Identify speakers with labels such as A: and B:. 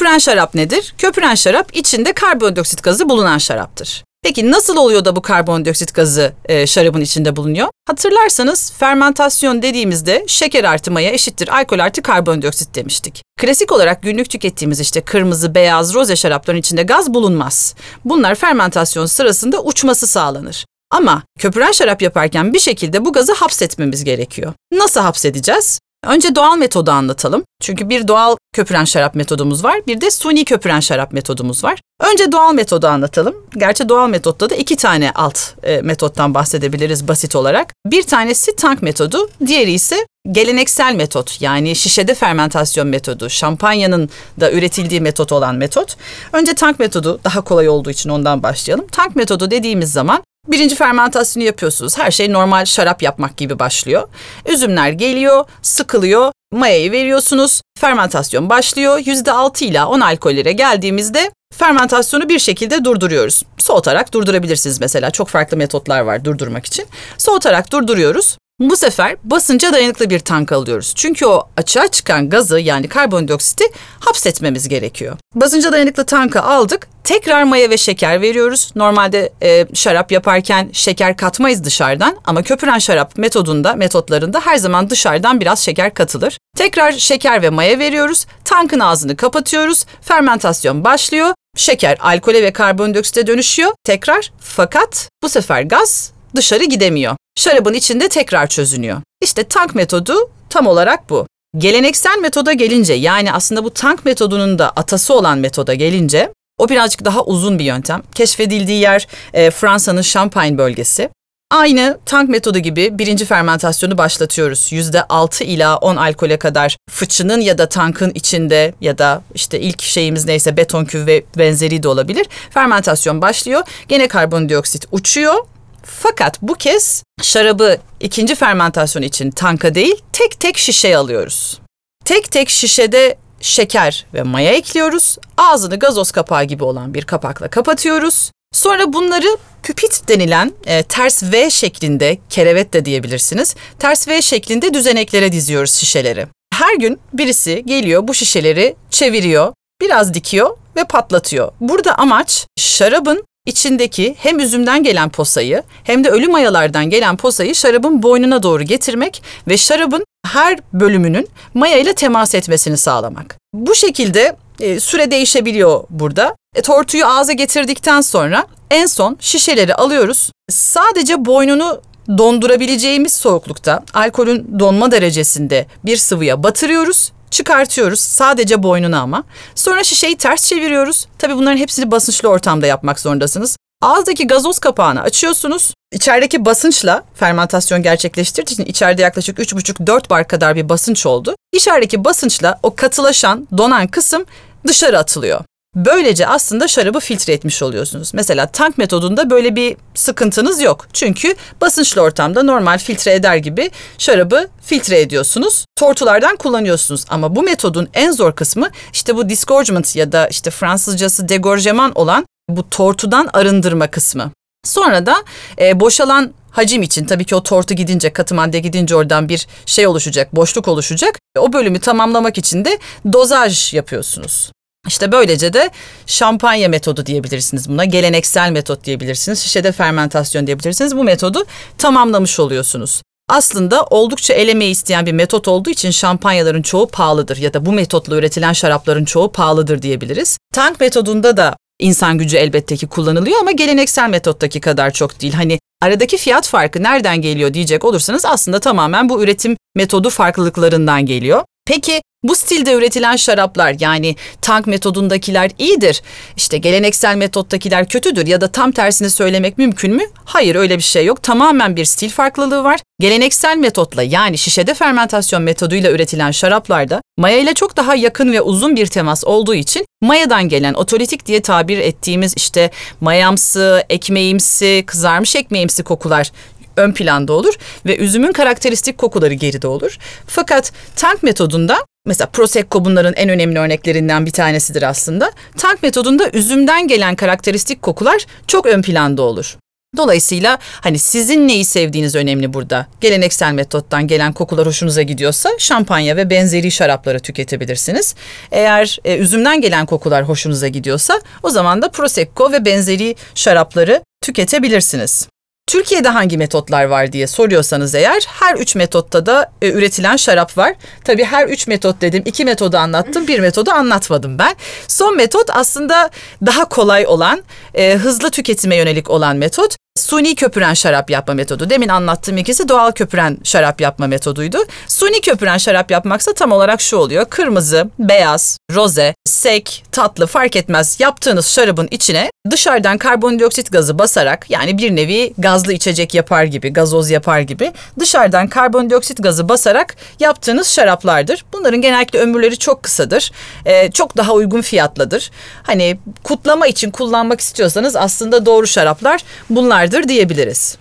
A: Köpüren şarap nedir? Köpüren şarap içinde karbondioksit gazı bulunan şaraptır. Peki nasıl oluyor da bu karbondioksit gazı e, şarabın içinde bulunuyor? Hatırlarsanız fermentasyon dediğimizde şeker artı maya eşittir alkol artı karbondioksit demiştik. Klasik olarak günlük tükettiğimiz işte kırmızı, beyaz, roze şarapların içinde gaz bulunmaz. Bunlar fermentasyon sırasında uçması sağlanır. Ama köpüren şarap yaparken bir şekilde bu gazı hapsetmemiz gerekiyor. Nasıl hapsedeceğiz? Önce doğal metodu anlatalım. Çünkü bir doğal köpüren şarap metodumuz var, bir de suni köpüren şarap metodumuz var. Önce doğal metodu anlatalım. Gerçi doğal metotta da iki tane alt e, metottan bahsedebiliriz basit olarak. Bir tanesi tank metodu, diğeri ise geleneksel metot yani şişede fermentasyon metodu, şampanyanın da üretildiği metot olan metot. Önce tank metodu daha kolay olduğu için ondan başlayalım. Tank metodu dediğimiz zaman Birinci fermentasyonu yapıyorsunuz. Her şey normal şarap yapmak gibi başlıyor. Üzümler geliyor, sıkılıyor, mayayı veriyorsunuz. Fermentasyon başlıyor. %6 ile 10 alkollere geldiğimizde fermentasyonu bir şekilde durduruyoruz. Soğutarak durdurabilirsiniz mesela. Çok farklı metotlar var durdurmak için. Soğutarak durduruyoruz. Bu sefer basınca dayanıklı bir tank alıyoruz. Çünkü o açığa çıkan gazı yani karbondioksiti hapsetmemiz gerekiyor. Basınca dayanıklı tankı aldık. Tekrar maya ve şeker veriyoruz. Normalde e, şarap yaparken şeker katmayız dışarıdan ama köpüren şarap metodunda, metotlarında her zaman dışarıdan biraz şeker katılır. Tekrar şeker ve maya veriyoruz. Tankın ağzını kapatıyoruz. Fermentasyon başlıyor. Şeker alkole ve karbondioksite dönüşüyor tekrar fakat bu sefer gaz dışarı gidemiyor. Şarabın içinde tekrar çözünüyor. İşte tank metodu tam olarak bu. Geleneksel metoda gelince yani aslında bu tank metodunun da atası olan metoda gelince o birazcık daha uzun bir yöntem. Keşfedildiği yer e, Fransa'nın Champagne bölgesi. Aynı tank metodu gibi birinci fermentasyonu başlatıyoruz. Yüzde altı ila on alkole kadar fıçının ya da tankın içinde ya da işte ilk şeyimiz neyse beton küv ve benzeri de olabilir. Fermentasyon başlıyor. Gene karbondioksit uçuyor fakat bu kez şarabı ikinci fermentasyon için tanka değil tek tek şişeye alıyoruz. Tek tek şişede şeker ve maya ekliyoruz. Ağzını gazoz kapağı gibi olan bir kapakla kapatıyoruz. Sonra bunları püpit denilen e, ters V şeklinde, kerevet de diyebilirsiniz. Ters V şeklinde düzeneklere diziyoruz şişeleri. Her gün birisi geliyor bu şişeleri çeviriyor, biraz dikiyor ve patlatıyor. Burada amaç şarabın içindeki hem üzümden gelen posayı hem de ölü mayalardan gelen posayı şarabın boynuna doğru getirmek ve şarabın her bölümünün maya ile temas etmesini sağlamak. Bu şekilde e, süre değişebiliyor burada. E, tortuyu ağza getirdikten sonra en son şişeleri alıyoruz. Sadece boynunu dondurabileceğimiz soğuklukta alkolün donma derecesinde bir sıvıya batırıyoruz çıkartıyoruz sadece boynuna ama. Sonra şişeyi ters çeviriyoruz. Tabii bunların hepsini basınçlı ortamda yapmak zorundasınız. Ağızdaki gazoz kapağını açıyorsunuz. İçerideki basınçla fermentasyon gerçekleştirdiği için içeride yaklaşık 3,5-4 bar kadar bir basınç oldu. İçerideki basınçla o katılaşan, donan kısım dışarı atılıyor. Böylece aslında şarabı filtre etmiş oluyorsunuz. Mesela tank metodunda böyle bir sıkıntınız yok. Çünkü basınçlı ortamda normal filtre eder gibi şarabı filtre ediyorsunuz. Tortulardan kullanıyorsunuz. Ama bu metodun en zor kısmı işte bu disgorgement ya da işte Fransızcası degorjeman olan bu tortudan arındırma kısmı. Sonra da e, boşalan hacim için tabii ki o tortu gidince katı madde gidince oradan bir şey oluşacak, boşluk oluşacak. O bölümü tamamlamak için de dozaj yapıyorsunuz. İşte böylece de şampanya metodu diyebilirsiniz buna. Geleneksel metot diyebilirsiniz. Şişede fermentasyon diyebilirsiniz. Bu metodu tamamlamış oluyorsunuz. Aslında oldukça elemeyi isteyen bir metot olduğu için şampanyaların çoğu pahalıdır ya da bu metotla üretilen şarapların çoğu pahalıdır diyebiliriz. Tank metodunda da insan gücü elbette ki kullanılıyor ama geleneksel metottaki kadar çok değil. Hani aradaki fiyat farkı nereden geliyor diyecek olursanız aslında tamamen bu üretim metodu farklılıklarından geliyor. Peki bu stilde üretilen şaraplar yani tank metodundakiler iyidir. İşte geleneksel metottakiler kötüdür ya da tam tersini söylemek mümkün mü? Hayır öyle bir şey yok. Tamamen bir stil farklılığı var. Geleneksel metotla yani şişede fermentasyon metoduyla üretilen şaraplarda maya ile çok daha yakın ve uzun bir temas olduğu için mayadan gelen otolitik diye tabir ettiğimiz işte mayamsı, ekmeğimsi, kızarmış ekmeğimsi kokular ön planda olur ve üzümün karakteristik kokuları geride olur. Fakat tank metodunda mesela Prosecco bunların en önemli örneklerinden bir tanesidir aslında. Tank metodunda üzümden gelen karakteristik kokular çok ön planda olur. Dolayısıyla hani sizin neyi sevdiğiniz önemli burada. Geleneksel metottan gelen kokular hoşunuza gidiyorsa şampanya ve benzeri şarapları tüketebilirsiniz. Eğer e, üzümden gelen kokular hoşunuza gidiyorsa o zaman da prosecco ve benzeri şarapları tüketebilirsiniz. Türkiye'de hangi metotlar var diye soruyorsanız eğer her üç metotta da e, üretilen şarap var. Tabii her üç metot dedim, iki metodu anlattım, bir metodu anlatmadım ben. Son metot aslında daha kolay olan, e, hızlı tüketime yönelik olan metot. Suni köpüren şarap yapma metodu. Demin anlattığım ikisi doğal köpüren şarap yapma metoduydu. Suni köpüren şarap yapmaksa tam olarak şu oluyor. Kırmızı, beyaz, roze, sek, tatlı fark etmez yaptığınız şarabın içine dışarıdan karbondioksit gazı basarak yani bir nevi gazlı içecek yapar gibi, gazoz yapar gibi dışarıdan karbondioksit gazı basarak yaptığınız şaraplardır. Bunların genellikle ömürleri çok kısadır. Ee, çok daha uygun fiyatlıdır. Hani kutlama için kullanmak istiyorsanız aslında doğru şaraplar bunlardır diyebiliriz.